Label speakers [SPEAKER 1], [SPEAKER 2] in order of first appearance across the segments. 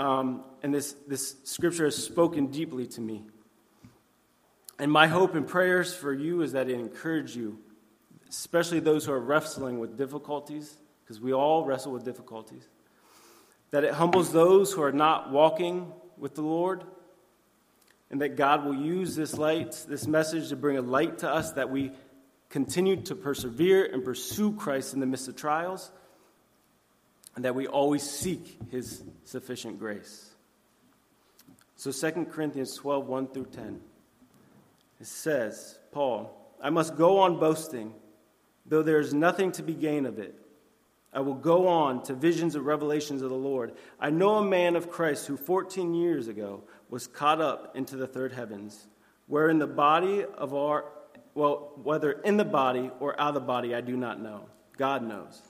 [SPEAKER 1] um, and this, this scripture has spoken deeply to me. And my hope and prayers for you is that it encourage you, especially those who are wrestling with difficulties, because we all wrestle with difficulties, that it humbles those who are not walking with the Lord, and that God will use this light, this message, to bring a light to us that we continue to persevere and pursue Christ in the midst of trials, and that we always seek his sufficient grace. So 2 Corinthians 12, 1 through 10. It says, Paul, I must go on boasting, though there is nothing to be gained of it. I will go on to visions and revelations of the Lord. I know a man of Christ who 14 years ago was caught up into the third heavens, where in the body of our, well, whether in the body or out of the body, I do not know. God knows.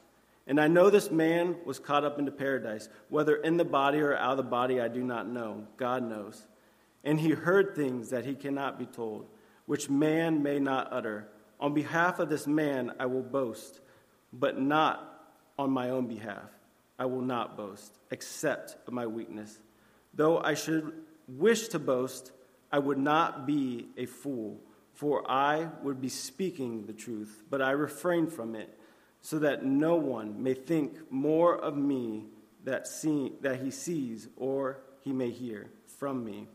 [SPEAKER 1] And I know this man was caught up into paradise, whether in the body or out of the body, I do not know. God knows. And he heard things that he cannot be told, which man may not utter. On behalf of this man, I will boast, but not on my own behalf. I will not boast, except of my weakness. Though I should wish to boast, I would not be a fool, for I would be speaking the truth, but I refrain from it so that no one may think more of me that, see, that he sees or he may hear from me.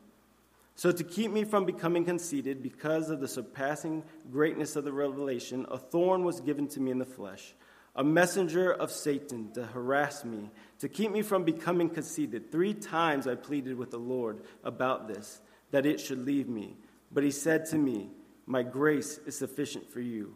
[SPEAKER 1] So, to keep me from becoming conceited because of the surpassing greatness of the revelation, a thorn was given to me in the flesh, a messenger of Satan to harass me, to keep me from becoming conceited. Three times I pleaded with the Lord about this, that it should leave me. But he said to me, My grace is sufficient for you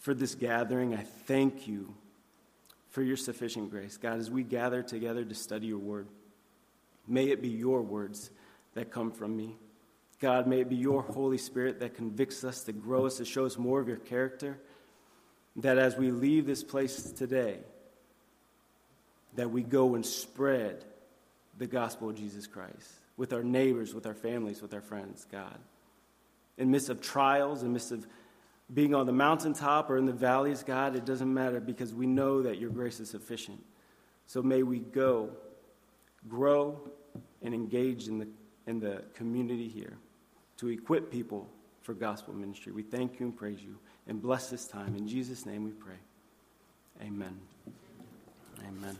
[SPEAKER 1] for this gathering. I thank you for your sufficient grace. God, as we gather together to study your word, may it be your words that come from me. God, may it be your Holy Spirit that convicts us, that grows us, to show us more of your character. That as we leave this place today, that we go and spread the gospel of Jesus Christ with our neighbors, with our families, with our friends, God. In midst of trials, in midst of being on the mountaintop or in the valleys, God, it doesn't matter because we know that your grace is sufficient. So may we go, grow, and engage in the, in the community here to equip people for gospel ministry. We thank you and praise you and bless this time. In Jesus' name we pray. Amen. Amen.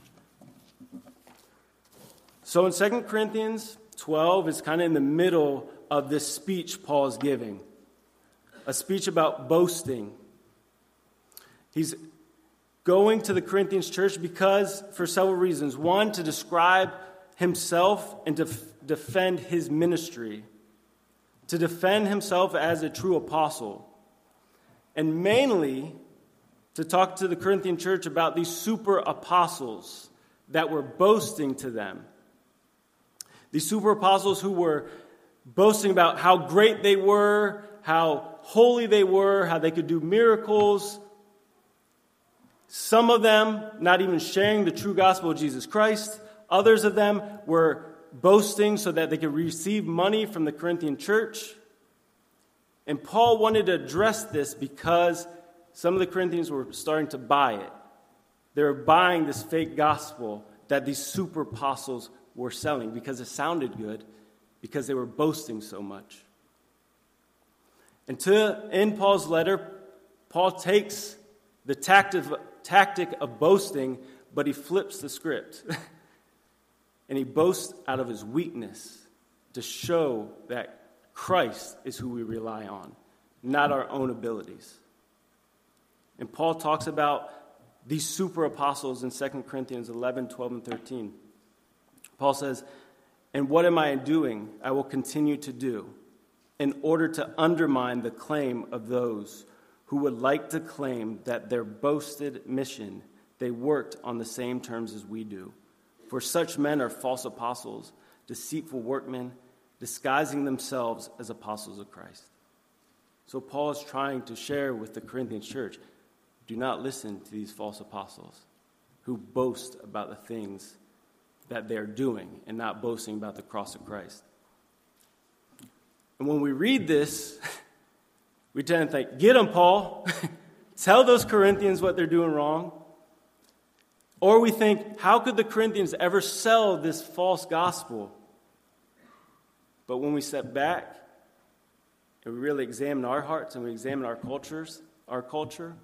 [SPEAKER 1] So in 2 Corinthians 12, it's kind of in the middle of this speech Paul is giving a speech about boasting. He's going to the Corinthians church because, for several reasons. One, to describe himself and to defend his ministry, to defend himself as a true apostle, and mainly to talk to the Corinthian church about these super apostles that were boasting to them. These super apostles who were boasting about how great they were, how holy they were, how they could do miracles. Some of them not even sharing the true gospel of Jesus Christ. Others of them were boasting so that they could receive money from the Corinthian church. And Paul wanted to address this because some of the Corinthians were starting to buy it. They were buying this fake gospel that these super apostles were selling because it sounded good, because they were boasting so much. And to in Paul's letter, Paul takes the tactic, tactic of boasting, but he flips the script. and he boasts out of his weakness to show that Christ is who we rely on, not our own abilities. And Paul talks about these super apostles in 2 Corinthians 11, 12, and 13. Paul says, And what am I doing? I will continue to do in order to undermine the claim of those who would like to claim that their boasted mission they worked on the same terms as we do. For such men are false apostles, deceitful workmen, disguising themselves as apostles of Christ. So Paul is trying to share with the Corinthian church do not listen to these false apostles who boast about the things that they're doing and not boasting about the cross of Christ. And when we read this, we tend to think, get them, Paul. Tell those Corinthians what they're doing wrong. Or we think, how could the Corinthians ever sell this false gospel? But when we step back and we really examine our hearts and we examine our cultures, our culture,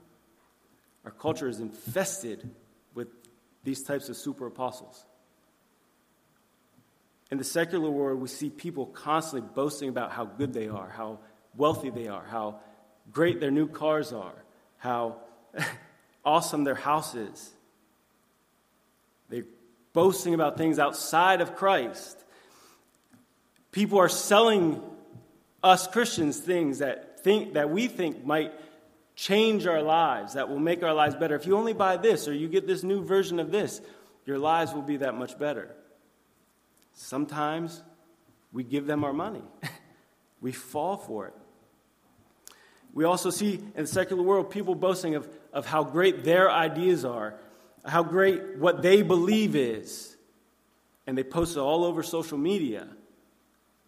[SPEAKER 1] our culture is infested with these types of super apostles. In the secular world, we see people constantly boasting about how good they are, how wealthy they are, how great their new cars are, how awesome their house is. They're boasting about things outside of Christ. People are selling us Christians things that, think, that we think might change our lives, that will make our lives better. If you only buy this or you get this new version of this, your lives will be that much better. Sometimes we give them our money, we fall for it. We also see in the secular world people boasting of, of how great their ideas are, how great what they believe is. And they post it all over social media.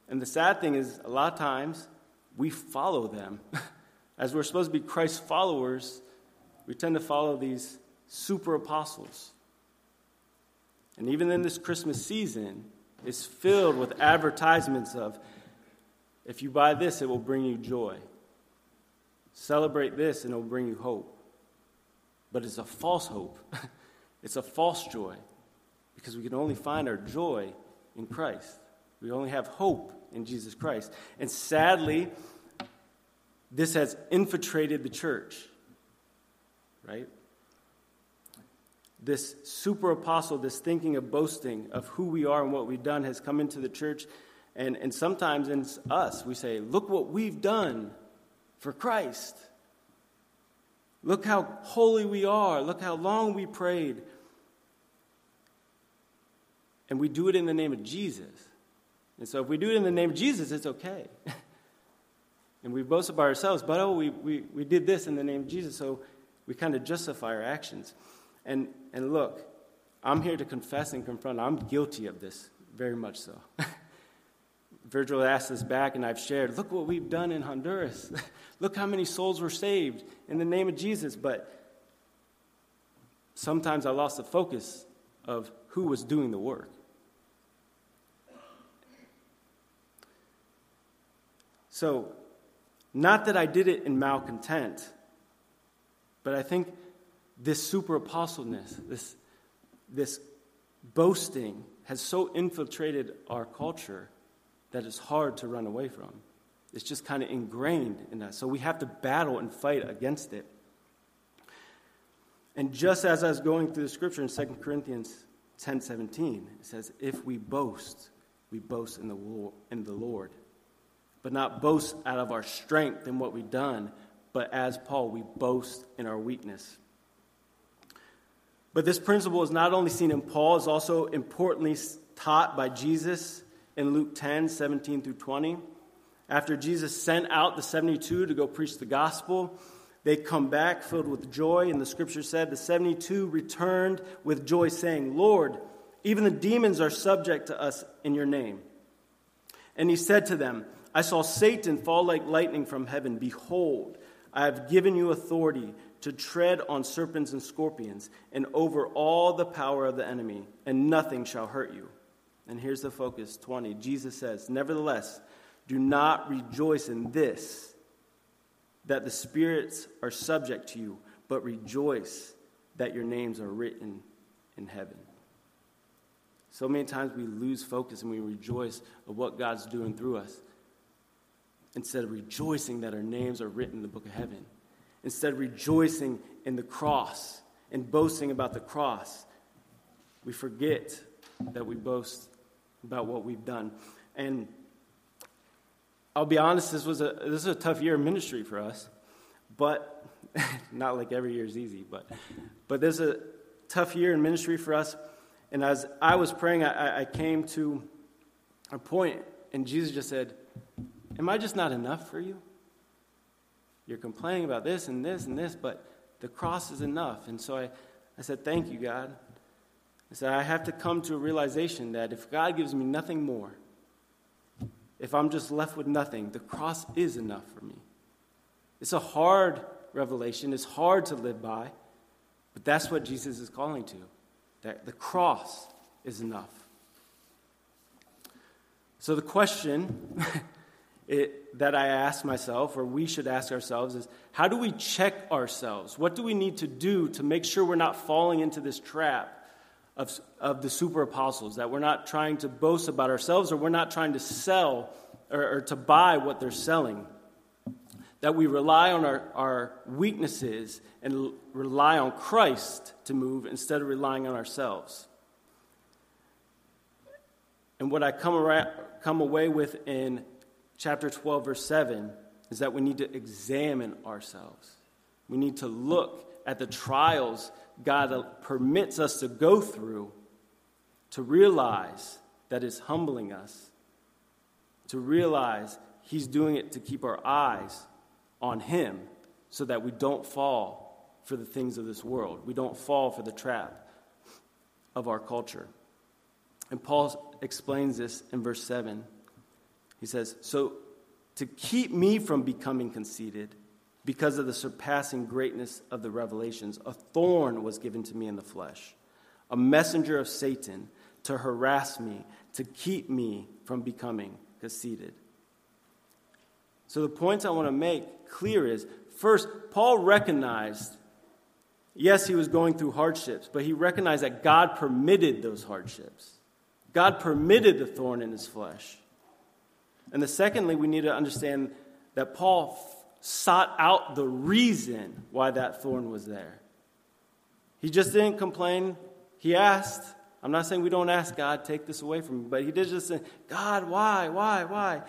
[SPEAKER 1] And the sad thing is, a lot of times, we follow them. As we're supposed to be Christ followers, we tend to follow these super apostles. And even in this Christmas season, it's filled with advertisements of if you buy this, it will bring you joy. Celebrate this, and it will bring you hope. But it's a false hope, it's a false joy because we can only find our joy in Christ. We only have hope in Jesus Christ. And sadly, this has infiltrated the church, right? This super apostle, this thinking of boasting of who we are and what we've done has come into the church. And, and sometimes in us, we say, Look what we've done for Christ. Look how holy we are. Look how long we prayed. And we do it in the name of Jesus. And so if we do it in the name of Jesus, it's okay. and we boast about ourselves, but oh, we, we, we did this in the name of Jesus, so we kind of justify our actions. And, and look, I'm here to confess and confront. I'm guilty of this, very much so. Virgil asked us back, and I've shared, look what we've done in Honduras. look how many souls were saved in the name of Jesus. But sometimes I lost the focus of who was doing the work. So, not that I did it in malcontent, but I think this super apostleness, this, this boasting, has so infiltrated our culture that it's hard to run away from. It's just kind of ingrained in us. So we have to battle and fight against it. And just as I was going through the scripture in 2 Corinthians 10 17, it says, If we boast, we boast in the, in the Lord. But not boast out of our strength and what we've done, but as Paul, we boast in our weakness. But this principle is not only seen in Paul, it's also importantly taught by Jesus in Luke 10 17 through 20. After Jesus sent out the 72 to go preach the gospel, they come back filled with joy. And the scripture said, The 72 returned with joy, saying, Lord, even the demons are subject to us in your name. And he said to them, I saw Satan fall like lightning from heaven. Behold, I have given you authority to tread on serpents and scorpions and over all the power of the enemy, and nothing shall hurt you. And here's the focus 20. Jesus says, Nevertheless, do not rejoice in this, that the spirits are subject to you, but rejoice that your names are written in heaven. So many times we lose focus and we rejoice of what God's doing through us instead of rejoicing that our names are written in the book of heaven. Instead rejoicing in the cross and boasting about the cross, we forget that we boast about what we've done. And I'll be honest, this was a this is a tough year of ministry for us, but not like every year is easy, but but there's a tough year in ministry for us. And as I was praying, I, I came to a point and Jesus just said, Am I just not enough for you? You're complaining about this and this and this, but the cross is enough. And so I, I said, Thank you, God. I said, I have to come to a realization that if God gives me nothing more, if I'm just left with nothing, the cross is enough for me. It's a hard revelation, it's hard to live by, but that's what Jesus is calling to. That the cross is enough. So the question it, that I ask myself, or we should ask ourselves, is how do we check ourselves? What do we need to do to make sure we're not falling into this trap of, of the super apostles, that we're not trying to boast about ourselves or we're not trying to sell or, or to buy what they're selling. That we rely on our, our weaknesses and rely on Christ to move instead of relying on ourselves. And what I come, around, come away with in chapter 12, verse 7, is that we need to examine ourselves. We need to look at the trials God permits us to go through to realize that it's humbling us, to realize He's doing it to keep our eyes on Him so that we don't fall for the things of this world. We don't fall for the trap of our culture. And Paul explains this in verse 7. He says, So to keep me from becoming conceited, because of the surpassing greatness of the revelations, a thorn was given to me in the flesh, a messenger of Satan to harass me, to keep me from becoming conceited. So, the points I want to make clear is first, Paul recognized, yes, he was going through hardships, but he recognized that God permitted those hardships. God permitted the thorn in his flesh. And the secondly, we need to understand that Paul sought out the reason why that thorn was there. He just didn't complain. He asked. I'm not saying we don't ask God, take this away from me, but he did just say, God, why, why, why?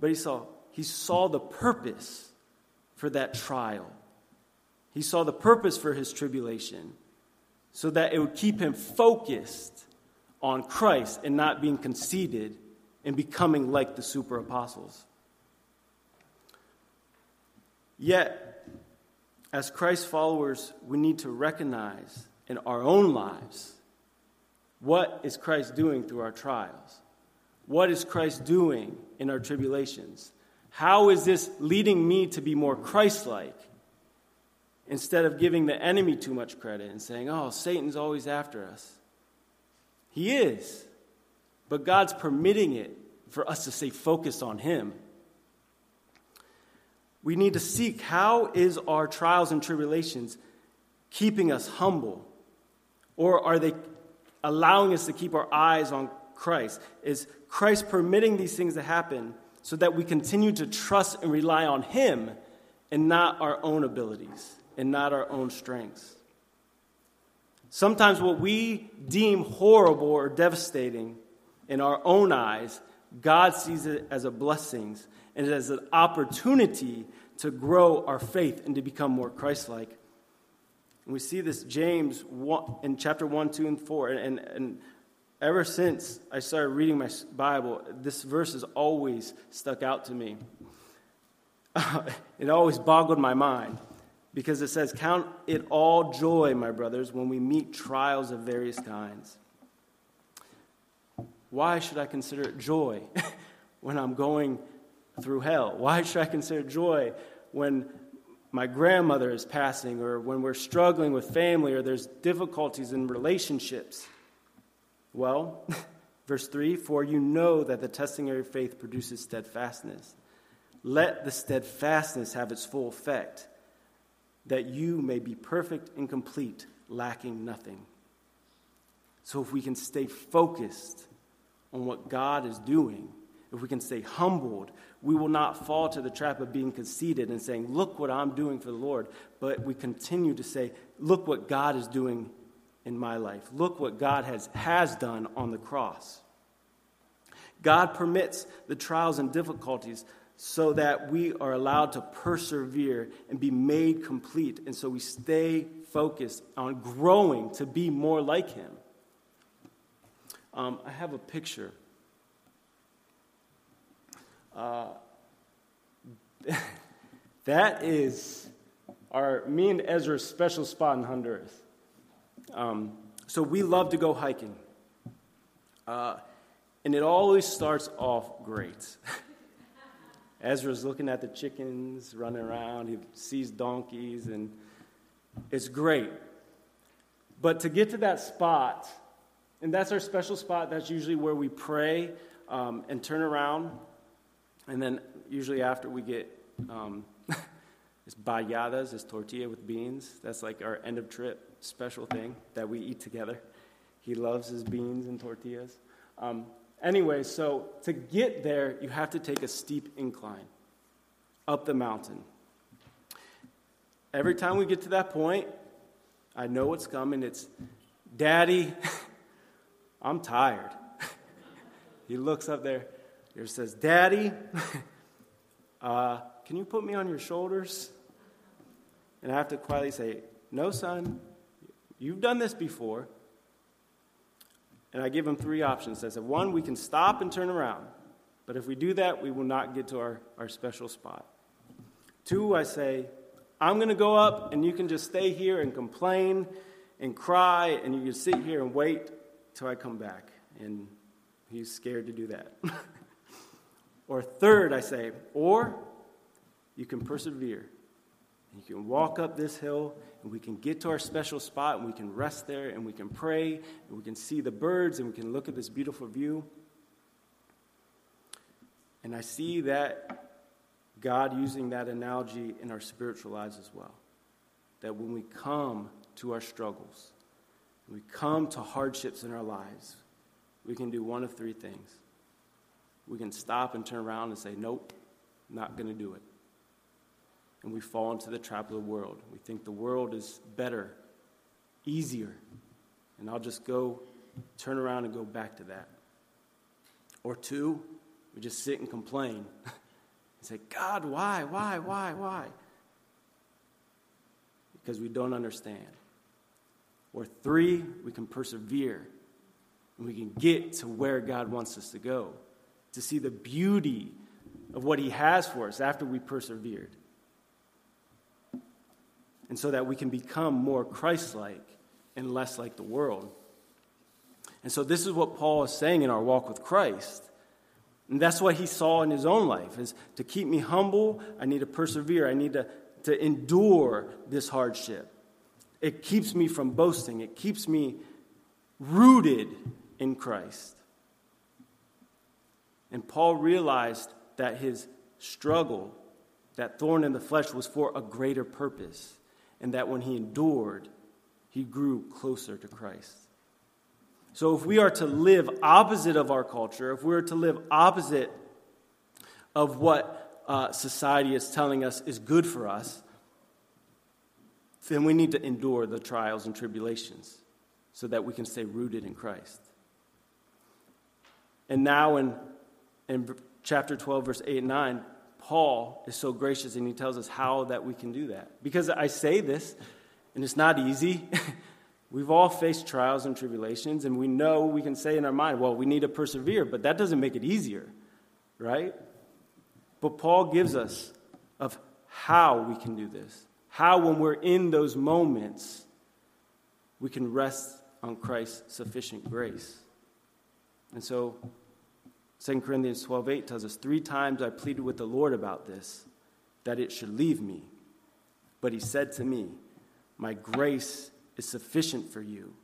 [SPEAKER 1] But he saw, he saw the purpose for that trial. He saw the purpose for his tribulation so that it would keep him focused on Christ and not being conceited and becoming like the super apostles. Yet, as Christ followers, we need to recognize in our own lives what is Christ doing through our trials? What is Christ doing in our tribulations? How is this leading me to be more Christ like? Instead of giving the enemy too much credit and saying, oh, Satan's always after us. He is. But God's permitting it for us to stay focused on Him we need to seek how is our trials and tribulations keeping us humble? Or are they allowing us to keep our eyes on Christ? Is Christ permitting these things to happen so that we continue to trust and rely on Him and not our own abilities and not our own strengths? Sometimes what we deem horrible or devastating in our own eyes, God sees it as a blessing and as an opportunity to grow our faith and to become more Christ like. And we see this James 1, in chapter 1, 2, and 4. And, and ever since I started reading my Bible, this verse has always stuck out to me. it always boggled my mind because it says, Count it all joy, my brothers, when we meet trials of various kinds. Why should I consider it joy when I'm going through hell? Why should I consider joy when my grandmother is passing or when we're struggling with family or there's difficulties in relationships? Well, verse 3 For you know that the testing of your faith produces steadfastness. Let the steadfastness have its full effect, that you may be perfect and complete, lacking nothing. So, if we can stay focused on what God is doing, if we can stay humbled, we will not fall to the trap of being conceited and saying, Look what I'm doing for the Lord. But we continue to say, Look what God is doing in my life. Look what God has, has done on the cross. God permits the trials and difficulties so that we are allowed to persevere and be made complete. And so we stay focused on growing to be more like Him. Um, I have a picture Uh, that is our me and Ezra's special spot in Honduras. Um, so we love to go hiking, uh, and it always starts off great. Ezra's looking at the chickens running around. He sees donkeys, and it's great. But to get to that spot, and that's our special spot, that's usually where we pray um, and turn around. And then usually after we get um, it's baleadas, it's tortilla with beans. That's like our end of trip special thing that we eat together. He loves his beans and tortillas. Um, anyway, so to get there, you have to take a steep incline up the mountain. Every time we get to that point, I know what's coming. It's, Daddy, I'm tired. he looks up there. He says, Daddy, uh, can you put me on your shoulders? And I have to quietly say, No, son, you've done this before. And I give him three options. I said, One, we can stop and turn around. But if we do that, we will not get to our, our special spot. Two, I say, I'm going to go up and you can just stay here and complain and cry and you can sit here and wait till I come back. And he's scared to do that. or third, I say, or you can persevere. You can walk up this hill and we can get to our special spot and we can rest there and we can pray and we can see the birds and we can look at this beautiful view. And I see that God using that analogy in our spiritual lives as well. That when we come to our struggles, we come to hardships in our lives, we can do one of three things. We can stop and turn around and say, Nope, not going to do it. And we fall into the trap of the world. We think the world is better, easier, and I'll just go turn around and go back to that. Or two, we just sit and complain and say, God, why, why, why, why? Because we don't understand. Or three, we can persevere and we can get to where God wants us to go, to see the beauty of what He has for us after we persevered. And so that we can become more Christ like and less like the world. And so, this is what Paul is saying in our walk with Christ and that's what he saw in his own life is to keep me humble, I need to persevere. I need to, to endure this hardship. It keeps me from boasting. It keeps me rooted in Christ. And Paul realized that his struggle, that thorn in the flesh, was for a greater purpose. And that when he endured, he grew closer to Christ. So, if we are to live opposite of our culture, if we are to live opposite of what uh, society is telling us is good for us, then we need to endure the trials and tribulations so that we can stay rooted in Christ. And now, in, in chapter 12, verse 8 and 9, Paul is so gracious and he tells us how that we can do that. Because I say this, and it's not easy. We've all faced trials and tribulations, and we know we can say in our mind, well, we need to persevere, but that doesn't make it easier, right? But Paul gives us of how we can do this. How, when we're in those moments, we can rest on Christ's sufficient grace. And so 2 Corinthians 12 8 tells us, Three times I pleaded with the Lord about this, that it should leave me. But he said to me, My grace is sufficient for you,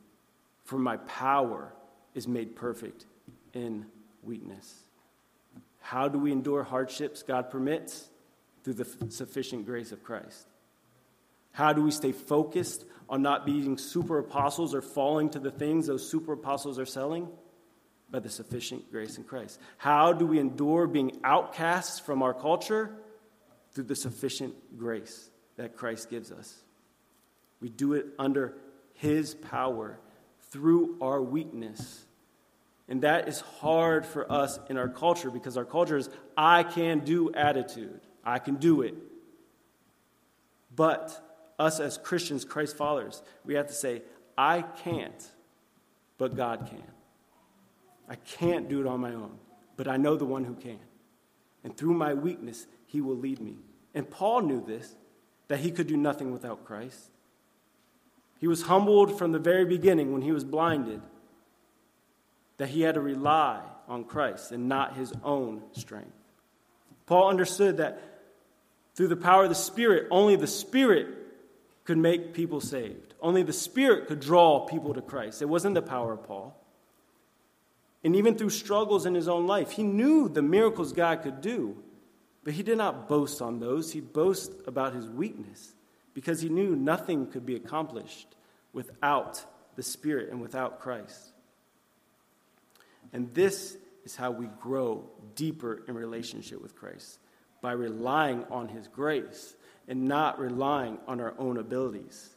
[SPEAKER 1] for my power is made perfect in weakness. How do we endure hardships God permits? Through the sufficient grace of Christ. How do we stay focused on not being super apostles or falling to the things those super apostles are selling? By the sufficient grace in Christ. How do we endure being outcasts from our culture? Through the sufficient grace that Christ gives us. We do it under His power through our weakness. And that is hard for us in our culture because our culture is, I can do attitude. I can do it. But us as Christians, Christ followers, we have to say, I can't, but God can. I can't do it on my own, but I know the one who can. and through my weakness, he will lead me. And Paul knew this, that he could do nothing without Christ. He was humbled from the very beginning when he was blinded, that he had to rely on Christ and not his own strength. Paul understood that through the power of the Spirit, only the Spirit could make people saved. Only the Spirit could draw people to Christ. It wasn't the power of Paul. And even through struggles in his own life, he knew the miracles God could do, but he did not boast on those. He boasted about his weakness because he knew nothing could be accomplished without the Spirit and without Christ. And this is how we grow deeper in relationship with Christ by relying on his grace and not relying on our own abilities.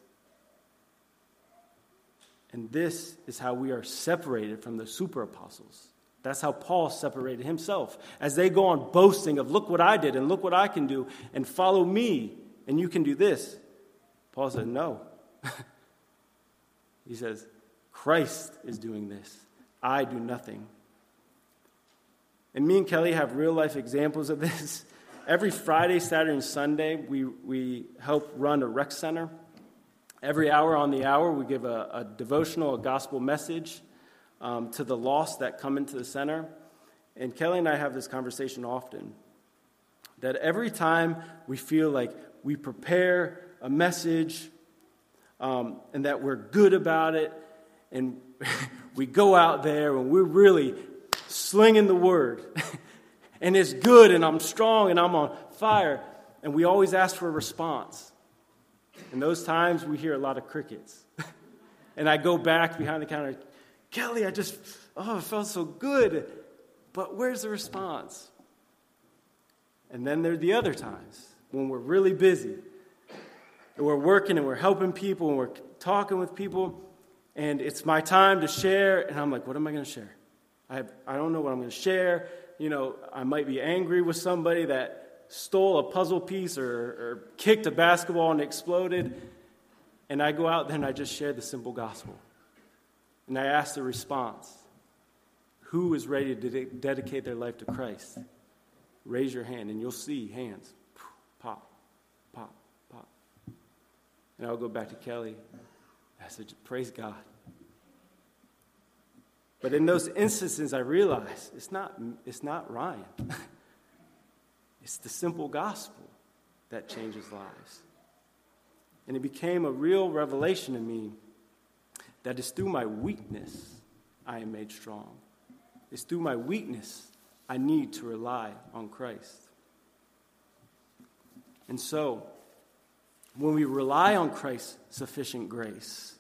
[SPEAKER 1] And this is how we are separated from the super apostles. That's how Paul separated himself. As they go on boasting of, look what I did and look what I can do, and follow me, and you can do this. Paul said, no. he says, Christ is doing this. I do nothing. And me and Kelly have real life examples of this. Every Friday, Saturday, and Sunday, we, we help run a rec center. Every hour on the hour, we give a, a devotional, a gospel message um, to the lost that come into the center. And Kelly and I have this conversation often that every time we feel like we prepare a message um, and that we're good about it, and we go out there and we're really slinging the word, and it's good, and I'm strong, and I'm on fire, and we always ask for a response. And those times we hear a lot of crickets. and I go back behind the counter, Kelly, I just, oh, it felt so good. But where's the response? And then there are the other times when we're really busy and we're working and we're helping people and we're talking with people and it's my time to share and I'm like, what am I going to share? I, have, I don't know what I'm going to share. You know, I might be angry with somebody that stole a puzzle piece or, or kicked a basketball and exploded. And I go out there and I just share the simple gospel. And I ask the response Who is ready to de- dedicate their life to Christ? Raise your hand and you'll see hands pop, pop, pop. And I'll go back to Kelly. I said, Praise God. But in those instances, I realized it's not, it's not Ryan. It's the simple gospel that changes lives. And it became a real revelation to me that it's through my weakness I am made strong. It's through my weakness I need to rely on Christ. And so, when we rely on Christ's sufficient grace,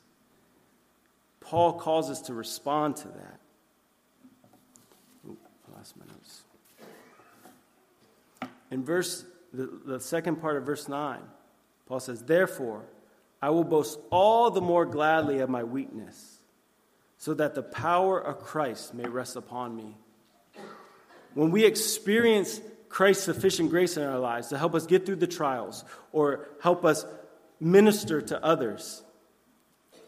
[SPEAKER 1] Paul calls us to respond to that. Ooh, I lost my notes in verse the, the second part of verse 9 paul says therefore i will boast all the more gladly of my weakness so that the power of christ may rest upon me when we experience christ's sufficient grace in our lives to help us get through the trials or help us minister to others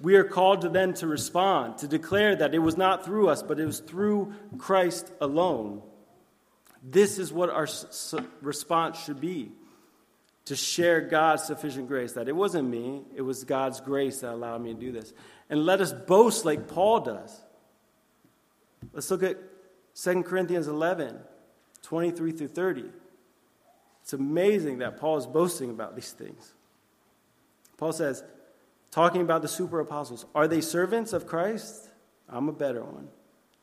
[SPEAKER 1] we are called to then to respond to declare that it was not through us but it was through christ alone this is what our response should be to share God's sufficient grace. That it wasn't me, it was God's grace that allowed me to do this. And let us boast like Paul does. Let's look at 2 Corinthians 11 23 through 30. It's amazing that Paul is boasting about these things. Paul says, talking about the super apostles, are they servants of Christ? I'm a better one.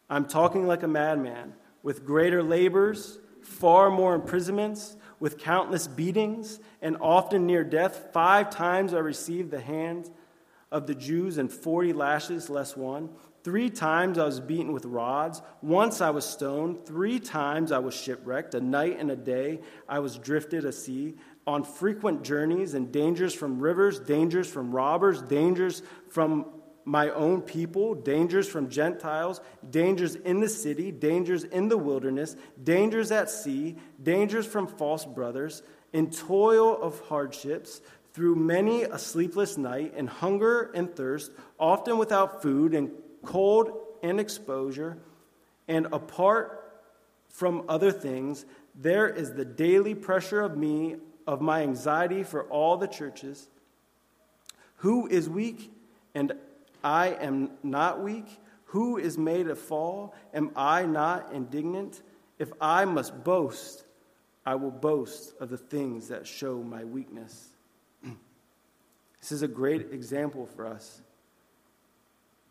[SPEAKER 1] I'm talking like a madman with greater labors, far more imprisonments, with countless beatings, and often near death. Five times I received the hand of the Jews, and forty lashes less one. Three times I was beaten with rods. Once I was stoned. Three times I was shipwrecked. A night and a day I was drifted at sea on frequent journeys and dangers from rivers, dangers from robbers, dangers from my own people, dangers from Gentiles, dangers in the city, dangers in the wilderness, dangers at sea, dangers from false brothers, in toil of hardships, through many a sleepless night, and hunger and thirst, often without food, and cold and exposure, and apart from other things, There is the daily pressure of me, of my anxiety for all the churches. Who is weak and I am not weak? Who is made a fall? Am I not indignant? If I must boast, I will boast of the things that show my weakness. this is a great example for us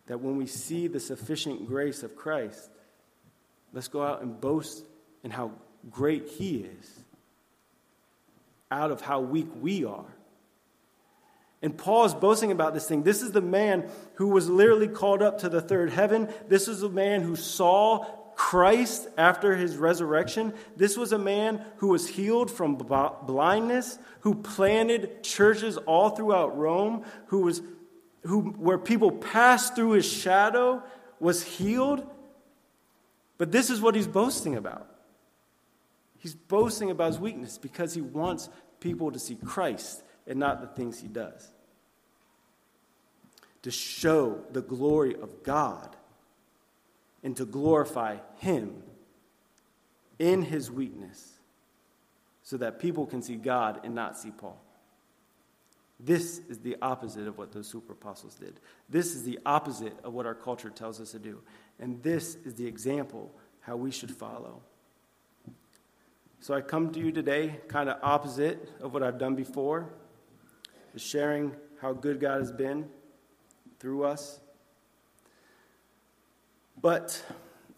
[SPEAKER 1] that when we see the sufficient grace of Christ, let's go out and boast in how great He is, out of how weak we are. And Paul is boasting about this thing. This is the man who was literally called up to the third heaven. This is the man who saw Christ after his resurrection. This was a man who was healed from blindness, who planted churches all throughout Rome, who was who where people passed through his shadow was healed. But this is what he's boasting about. He's boasting about his weakness because he wants people to see Christ and not the things he does. To show the glory of God and to glorify him in his weakness so that people can see God and not see Paul. This is the opposite of what those super apostles did. This is the opposite of what our culture tells us to do. And this is the example how we should follow. So I come to you today, kind of opposite of what I've done before, is sharing how good God has been through us. But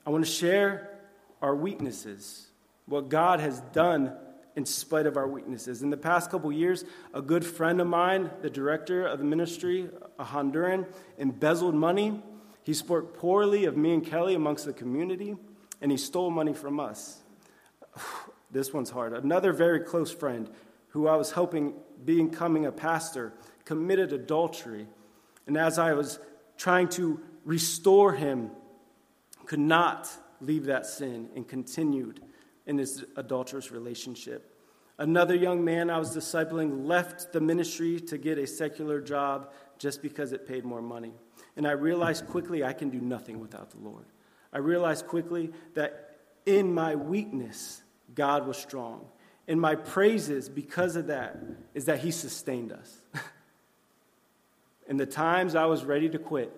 [SPEAKER 1] I want to share our weaknesses, what God has done in spite of our weaknesses. In the past couple years, a good friend of mine, the director of the ministry, a Honduran, embezzled money. He spoke poorly of me and Kelly amongst the community, and he stole money from us. This one's hard. Another very close friend who I was helping becoming a pastor committed adultery. And as I was trying to restore him, could not leave that sin and continued in his adulterous relationship. Another young man I was discipling left the ministry to get a secular job just because it paid more money. And I realized quickly I can do nothing without the Lord. I realized quickly that in my weakness, God was strong. And my praises because of that is that He sustained us. in the times I was ready to quit,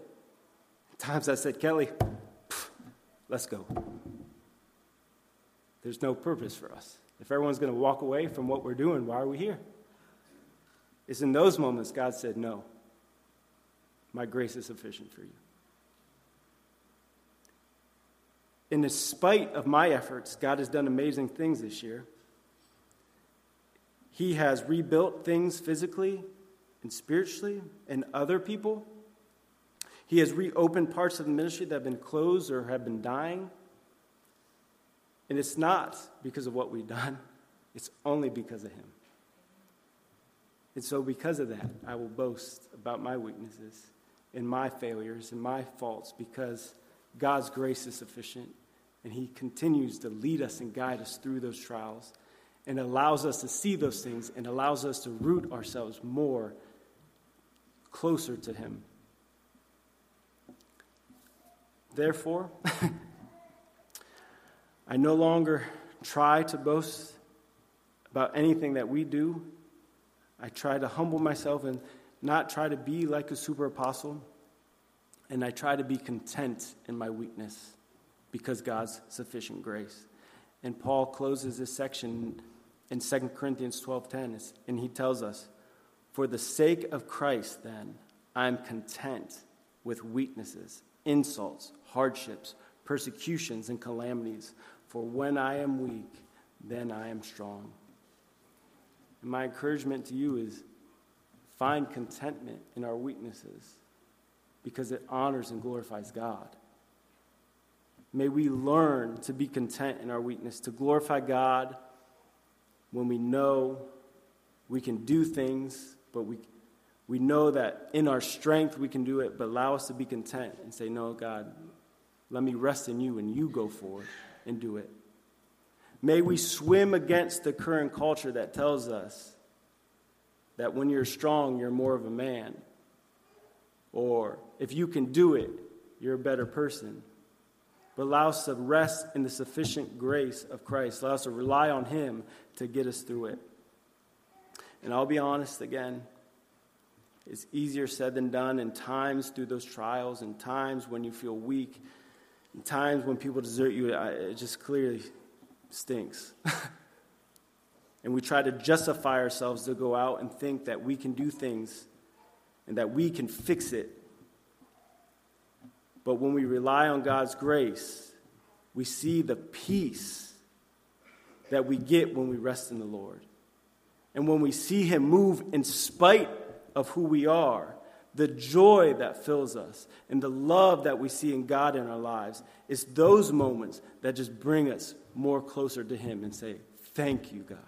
[SPEAKER 1] times I said, Kelly, let's go. There's no purpose for us. If everyone's going to walk away from what we're doing, why are we here? It's in those moments God said, No, my grace is sufficient for you. In spite of my efforts, God has done amazing things this year. He has rebuilt things physically and spiritually and other people. He has reopened parts of the ministry that have been closed or have been dying. And it's not because of what we've done, it's only because of Him. And so, because of that, I will boast about my weaknesses and my failures and my faults because God's grace is sufficient, and He continues to lead us and guide us through those trials and allows us to see those things and allows us to root ourselves more closer to Him. Therefore, I no longer try to boast about anything that we do. I try to humble myself and not try to be like a super apostle and I try to be content in my weakness because God's sufficient grace. And Paul closes this section in 2 Corinthians 12:10 and he tells us, "For the sake of Christ then, I am content with weaknesses, insults, hardships, persecutions and calamities, for when I am weak, then I am strong." And my encouragement to you is find contentment in our weaknesses because it honors and glorifies God. May we learn to be content in our weakness, to glorify God when we know we can do things, but we, we know that in our strength we can do it, but allow us to be content and say, No, God, let me rest in you and you go forward and do it. May we swim against the current culture that tells us that when you're strong, you're more of a man. Or if you can do it, you're a better person. but allow us to rest in the sufficient grace of Christ. Allow us to rely on Him to get us through it. And I'll be honest again, it's easier said than done in times through those trials, and times when you feel weak, in times when people desert you. It just clearly stinks. and we try to justify ourselves to go out and think that we can do things and that we can fix it but when we rely on God's grace, we see the peace that we get when we rest in the Lord. And when we see Him move in spite of who we are, the joy that fills us and the love that we see in God in our lives, it's those moments that just bring us more closer to Him and say, Thank you, God.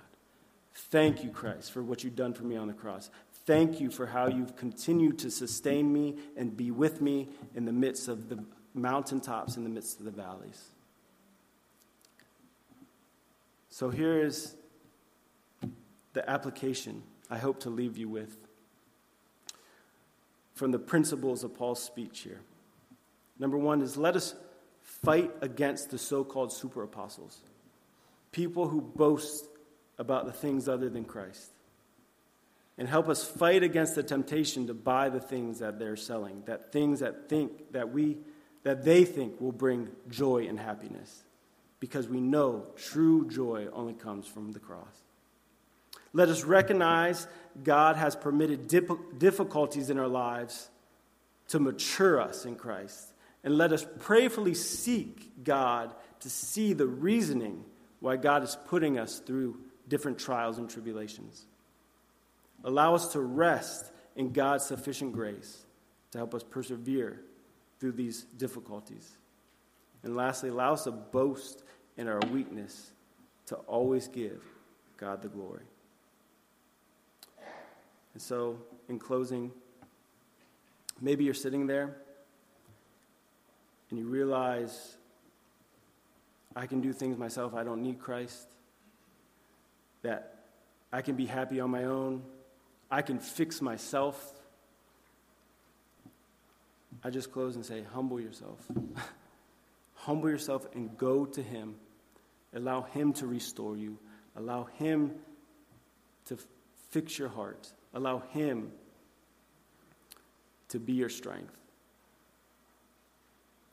[SPEAKER 1] Thank you, Christ, for what you've done for me on the cross. Thank you for how you've continued to sustain me and be with me in the midst of the mountaintops, in the midst of the valleys. So here is the application I hope to leave you with from the principles of Paul's speech here. Number one is let us fight against the so called super apostles, people who boast about the things other than Christ and help us fight against the temptation to buy the things that they're selling, that things that think that we that they think will bring joy and happiness because we know true joy only comes from the cross. Let us recognize God has permitted difficulties in our lives to mature us in Christ. And let us prayerfully seek God to see the reasoning why God is putting us through different trials and tribulations. Allow us to rest in God's sufficient grace to help us persevere through these difficulties. And lastly, allow us to boast in our weakness to always give God the glory. And so, in closing, maybe you're sitting there and you realize I can do things myself, I don't need Christ, that I can be happy on my own. I can fix myself. I just close and say, humble yourself. humble yourself and go to Him. Allow Him to restore you. Allow Him to fix your heart. Allow Him to be your strength.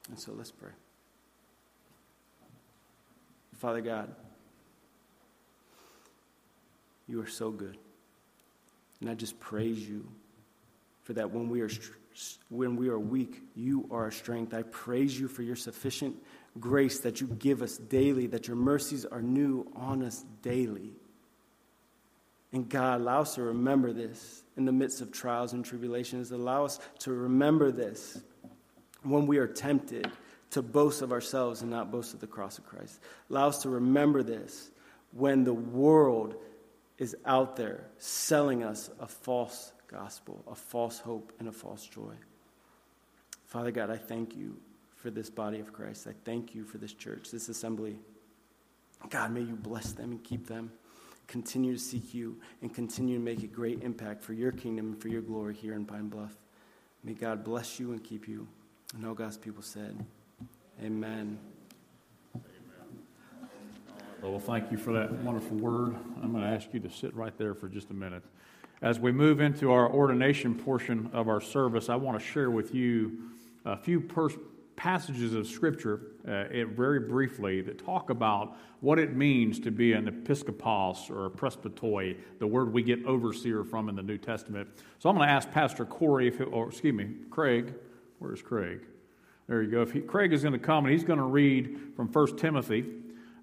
[SPEAKER 1] And so let's pray. Father God, you are so good. And I just praise you for that when we are when we are weak, you are our strength. I praise you for your sufficient grace that you give us daily, that your mercies are new on us daily. And God, allow us to remember this in the midst of trials and tribulations. Allow us to remember this when we are tempted to boast of ourselves and not boast of the cross of Christ. Allow us to remember this when the world is out there selling us a false gospel, a false hope, and a false joy. Father God, I thank you for this body of Christ. I thank you for this church, this assembly. God, may you bless them and keep them. Continue to seek you and continue to make a great impact for your kingdom and for your glory here in Pine Bluff. May God bless you and keep you. And all God's people said, Amen.
[SPEAKER 2] Well, thank you for that wonderful word. I'm going to ask you to sit right there for just a minute. As we move into our ordination portion of our service, I want to share with you a few pers- passages of Scripture, uh, very briefly, that talk about what it means to be an episkopos or a presbytoi, the word we get overseer from in the New Testament. So I'm going to ask Pastor Corey, if or excuse me, Craig. Where's Craig? There you go. He, Craig is going to come and he's going to read from 1 Timothy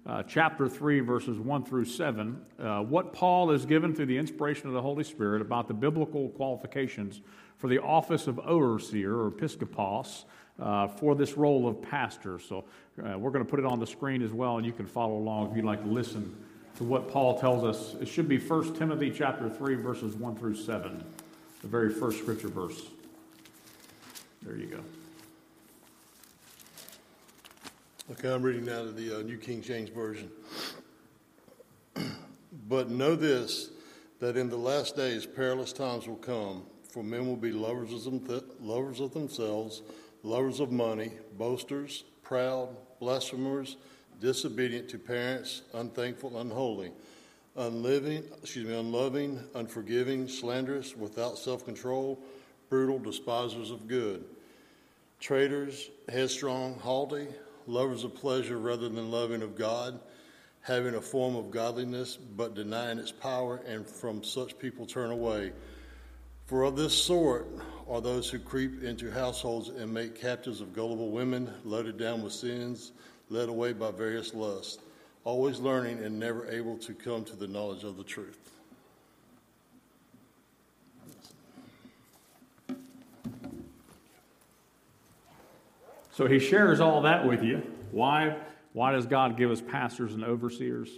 [SPEAKER 2] uh, chapter 3, verses 1 through 7, uh, what Paul is given through the inspiration of the Holy Spirit about the biblical qualifications for the office of overseer or episkopos uh, for this role of pastor. So uh, we're going to put it on the screen as well, and you can follow along if you'd like to listen to what Paul tells us. It should be 1 Timothy chapter 3, verses 1 through 7, the very first scripture verse. There you go.
[SPEAKER 3] Okay, I'm reading now to the uh, New King James Version. but know this that in the last days perilous times will come, for men will be lovers of, them th- lovers of themselves, lovers of money, boasters, proud, blasphemers, disobedient to parents, unthankful, unholy, unliving, excuse me, unloving, unforgiving, slanderous, without self-control, brutal, despisers of good, traitors, headstrong, haughty, lovers of pleasure rather than loving of God, having a form of godliness but denying its power, and from such people turn away. For of this sort are those who creep into households and make captives of gullible women, loaded down with sins, led away by various lusts, always learning and never able to come to the knowledge of the truth.
[SPEAKER 2] So he shares all that with you. Why, why does God give us pastors and overseers?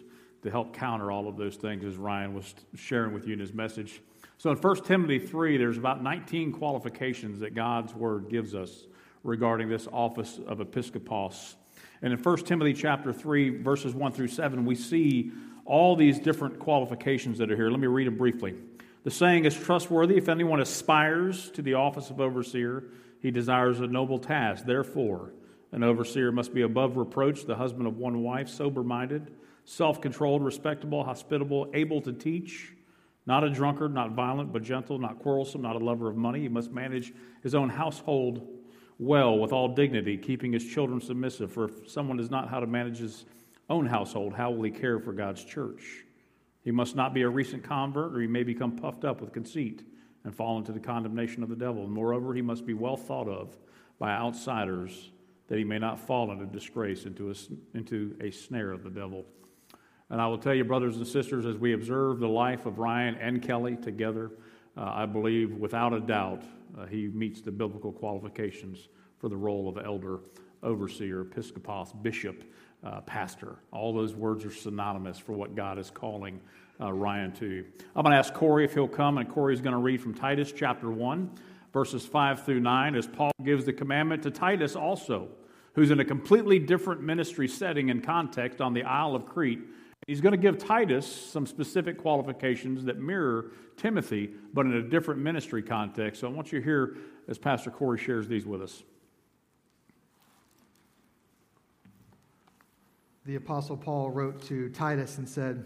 [SPEAKER 2] To help counter all of those things, as Ryan was sharing with you in his message. So in 1 Timothy 3, there's about 19 qualifications that God's word gives us regarding this office of episcopos. And in 1 Timothy chapter 3, verses 1 through 7, we see all these different qualifications that are here. Let me read them briefly. The saying is trustworthy. If anyone aspires to the office of overseer, he desires a noble task. Therefore, an overseer must be above reproach, the husband of one wife, sober minded, self controlled, respectable, hospitable, able to teach, not a drunkard, not violent, but gentle, not quarrelsome, not a lover of money. He must manage his own household well with all dignity, keeping his children submissive. For if someone does not how to manage his own household, how will he care for God's church? He must not be a recent convert, or he may become puffed up with conceit and fall into the condemnation of the devil. Moreover, he must be well thought of by outsiders, that he may not fall into disgrace, into a, into a snare of the devil. And I will tell you, brothers and sisters, as we observe the life of Ryan and Kelly together, uh, I believe without a doubt uh, he meets the biblical qualifications for the role of elder, overseer, episcopos, bishop, uh, pastor. All those words are synonymous for what God is calling uh, Ryan to. I'm going to ask Corey if he'll come, and Corey is going to read from Titus chapter 1, verses 5 through 9, as Paul gives the commandment to Titus also, who's in a completely different ministry setting and context on the Isle of Crete. He's going to give Titus some specific qualifications that mirror Timothy, but in a different ministry context. So I want you to hear as Pastor Corey shares these with us.
[SPEAKER 4] The Apostle Paul wrote to Titus and said,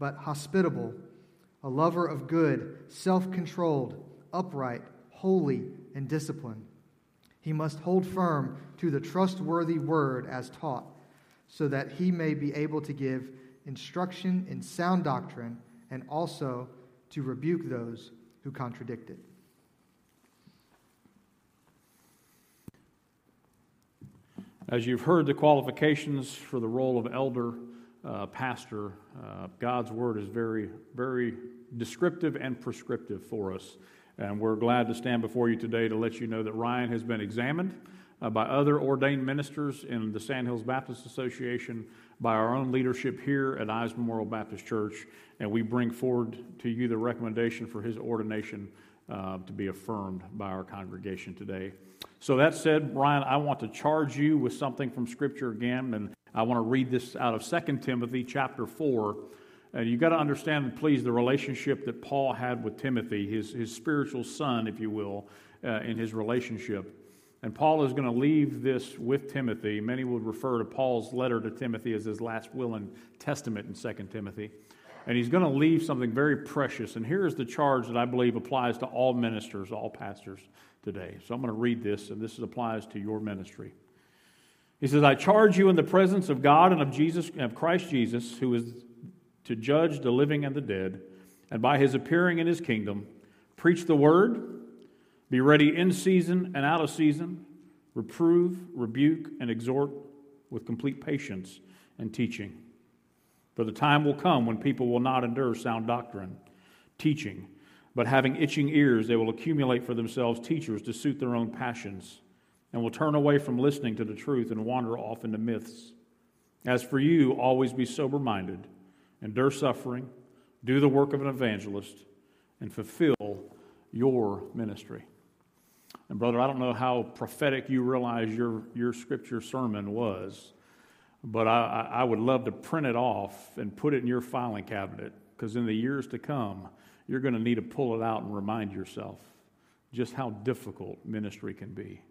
[SPEAKER 4] but hospitable, a lover of good, self controlled, upright, holy, and disciplined. He must hold firm to the trustworthy word as taught, so that he may be able to give instruction in sound doctrine and also to rebuke those who contradict it.
[SPEAKER 2] As you've heard the qualifications for the role of elder, uh, pastor, uh, God's word is very, very descriptive and prescriptive for us. And we're glad to stand before you today to let you know that Ryan has been examined uh, by other ordained ministers in the Sandhills Baptist Association, by our own leadership here at Ives Memorial Baptist Church, and we bring forward to you the recommendation for his ordination uh, to be affirmed by our congregation today. So, that said, Ryan, I want to charge you with something from Scripture again, and I want to read this out of 2 Timothy chapter 4. And you've got to understand, please, the relationship that Paul had with Timothy, his, his spiritual son, if you will, uh, in his relationship. And Paul is going to leave this with Timothy. Many would refer to Paul's letter to Timothy as his last will and testament in 2 Timothy. And he's going to leave something very precious. And here is the charge that I believe applies to all ministers, all pastors today. So I'm going to read this, and this applies to your ministry. He says, I charge you in the presence of God and of Jesus and of Christ Jesus, who is to judge the living and the dead, and by his appearing in his kingdom, preach the word, be ready in season and out of season, reprove, rebuke, and exhort with complete patience and teaching. For the time will come when people will not endure sound doctrine, teaching, but having itching ears, they will accumulate for themselves teachers to suit their own passions and will turn away from listening to the truth and wander off into myths. As for you, always be sober minded, endure suffering, do the work of an evangelist, and fulfill your ministry. And, brother, I don't know how prophetic you realize your, your scripture sermon was, but I, I would love to print it off and put it in your filing cabinet because in the years to come, you're going to need to pull it out and remind yourself just how difficult ministry can be.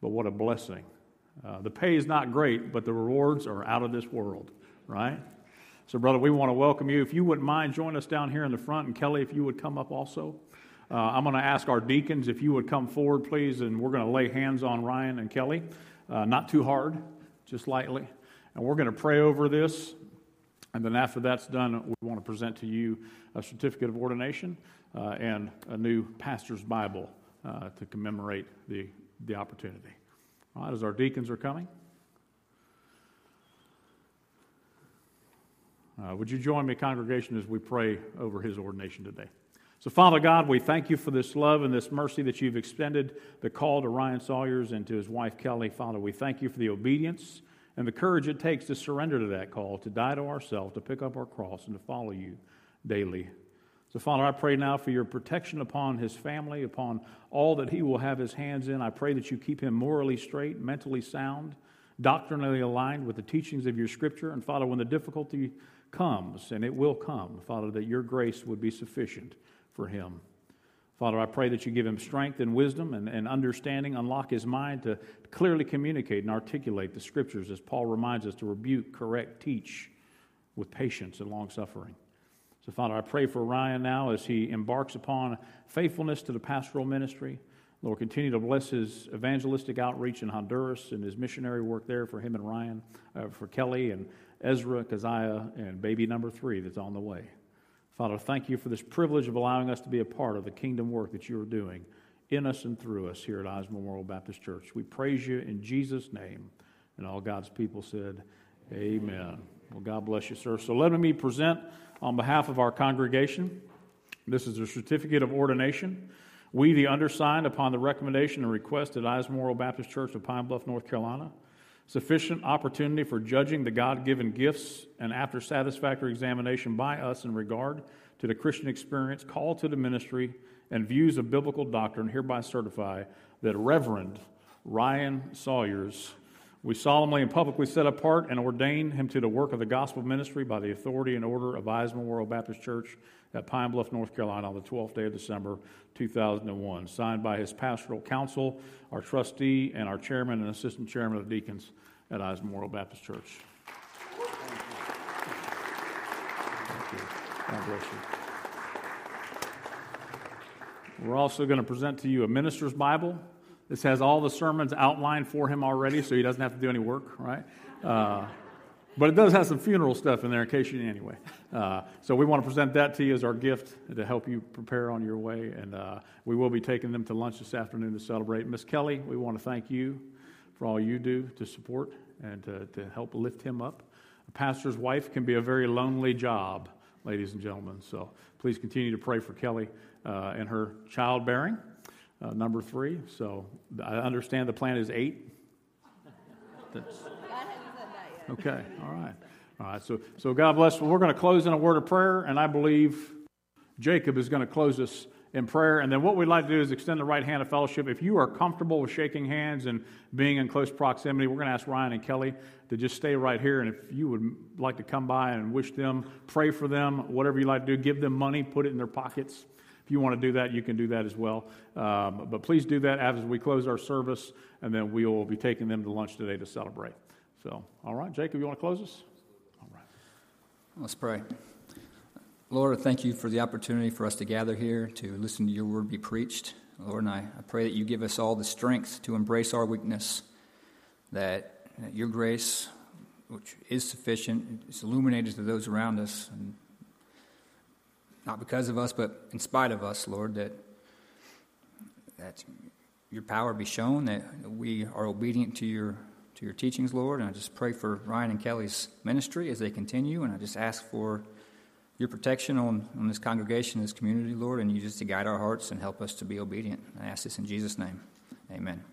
[SPEAKER 2] But what a blessing. Uh, the pay is not great, but the rewards are out of this world, right? So, brother, we want to welcome you. If you wouldn't mind, join us down here in the front. And Kelly, if you would come up also. Uh, I'm going to ask our deacons if you would come forward, please, and we're going to lay hands on Ryan and Kelly. Uh, not too hard, just lightly. And we're going to pray over this. And then after that's done, we want to present to you a certificate of ordination uh, and a new pastor's Bible uh, to commemorate the, the opportunity. All right, as our deacons are coming. Uh, would you join me, congregation, as we pray over his ordination today? So, Father God, we thank you for this love and this mercy that you've extended the call to Ryan Sawyers and to his wife Kelly. Father, we thank you for the obedience and the courage it takes to surrender to that call, to die to ourselves, to pick up our cross, and to follow you daily. So, Father, I pray now for your protection upon his family, upon all that he will have his hands in. I pray that you keep him morally straight, mentally sound, doctrinally aligned with the teachings of your scripture. And, Father, when the difficulty comes, and it will come, Father, that your grace would be sufficient for him. Father, I pray that you give him strength and wisdom and, and understanding, unlock his mind to clearly communicate and articulate the scriptures as Paul reminds us to rebuke, correct, teach with patience and long suffering. So, Father, I pray for Ryan now as he embarks upon faithfulness to the pastoral ministry. Lord, continue to bless his evangelistic outreach in Honduras and his missionary work there for him and Ryan, uh, for Kelly and Ezra, Keziah, and baby number three that's on the way. Father, thank you for this privilege of allowing us to be a part of the kingdom work that you are doing in us and through us here at Ives Memorial Baptist Church. We praise you in Jesus' name. And all God's people said, Amen. Well, God bless you, sir. So let me present on behalf of our congregation. This is a certificate of ordination. We, the undersigned, upon the recommendation and request at Memorial Baptist Church of Pine Bluff, North Carolina, sufficient opportunity for judging the God given gifts, and after satisfactory examination by us in regard to the Christian experience, call to the ministry, and views of biblical doctrine, hereby certify that Reverend Ryan Sawyers, we solemnly and publicly set apart and ordain him to the work of the gospel ministry by the authority and order of Ives Memorial Baptist Church at Pine Bluff, North Carolina, on the 12th day of December, 2001. Signed by his pastoral council, our trustee, and our chairman and assistant chairman of the deacons at Ives Memorial Baptist Church. We're also going to present to you a minister's Bible. This has all the sermons outlined for him already, so he doesn't have to do any work, right? Uh, but it does have some funeral stuff in there in case you need anyway. Uh, so we want to present that to you as our gift to help you prepare on your way. And uh, we will be taking them to lunch this afternoon to celebrate. Miss Kelly, we want to thank you for all you do to support and to, to help lift him up. A pastor's wife can be a very lonely job, ladies and gentlemen. So please continue to pray for Kelly uh, and her childbearing, uh, number three. So I understand the plan is eight. That's, Okay, all right. All right, so, so God bless. Well, we're going to close in a word of prayer, and I believe Jacob is going to close us in prayer. And then what we'd like to do is extend the right hand of fellowship. If you are comfortable with shaking hands and being in close proximity, we're going to ask Ryan and Kelly to just stay right here. And if you would like to come by and wish them, pray for them, whatever you like to do, give them money, put it in their pockets. If you want to do that, you can do that as well. Um, but please do that as we close our service, and then we will be taking them to lunch today to celebrate. So, all right, Jacob, you want to close us? All right.
[SPEAKER 5] Let's pray. Lord, thank you for the opportunity for us to gather here to listen to your word be preached. Lord, and I, I pray that you give us all the strength to embrace our weakness, that, your grace, which is sufficient, is illuminated to those around us, and not because of us, but in spite of us, Lord, that, that your power be shown, that we are obedient to your to your teachings, Lord. And I just pray for Ryan and Kelly's ministry as they continue. And I just ask for your protection on, on this congregation, this community, Lord, and you just to guide our hearts and help us to be obedient. I ask this in Jesus' name. Amen.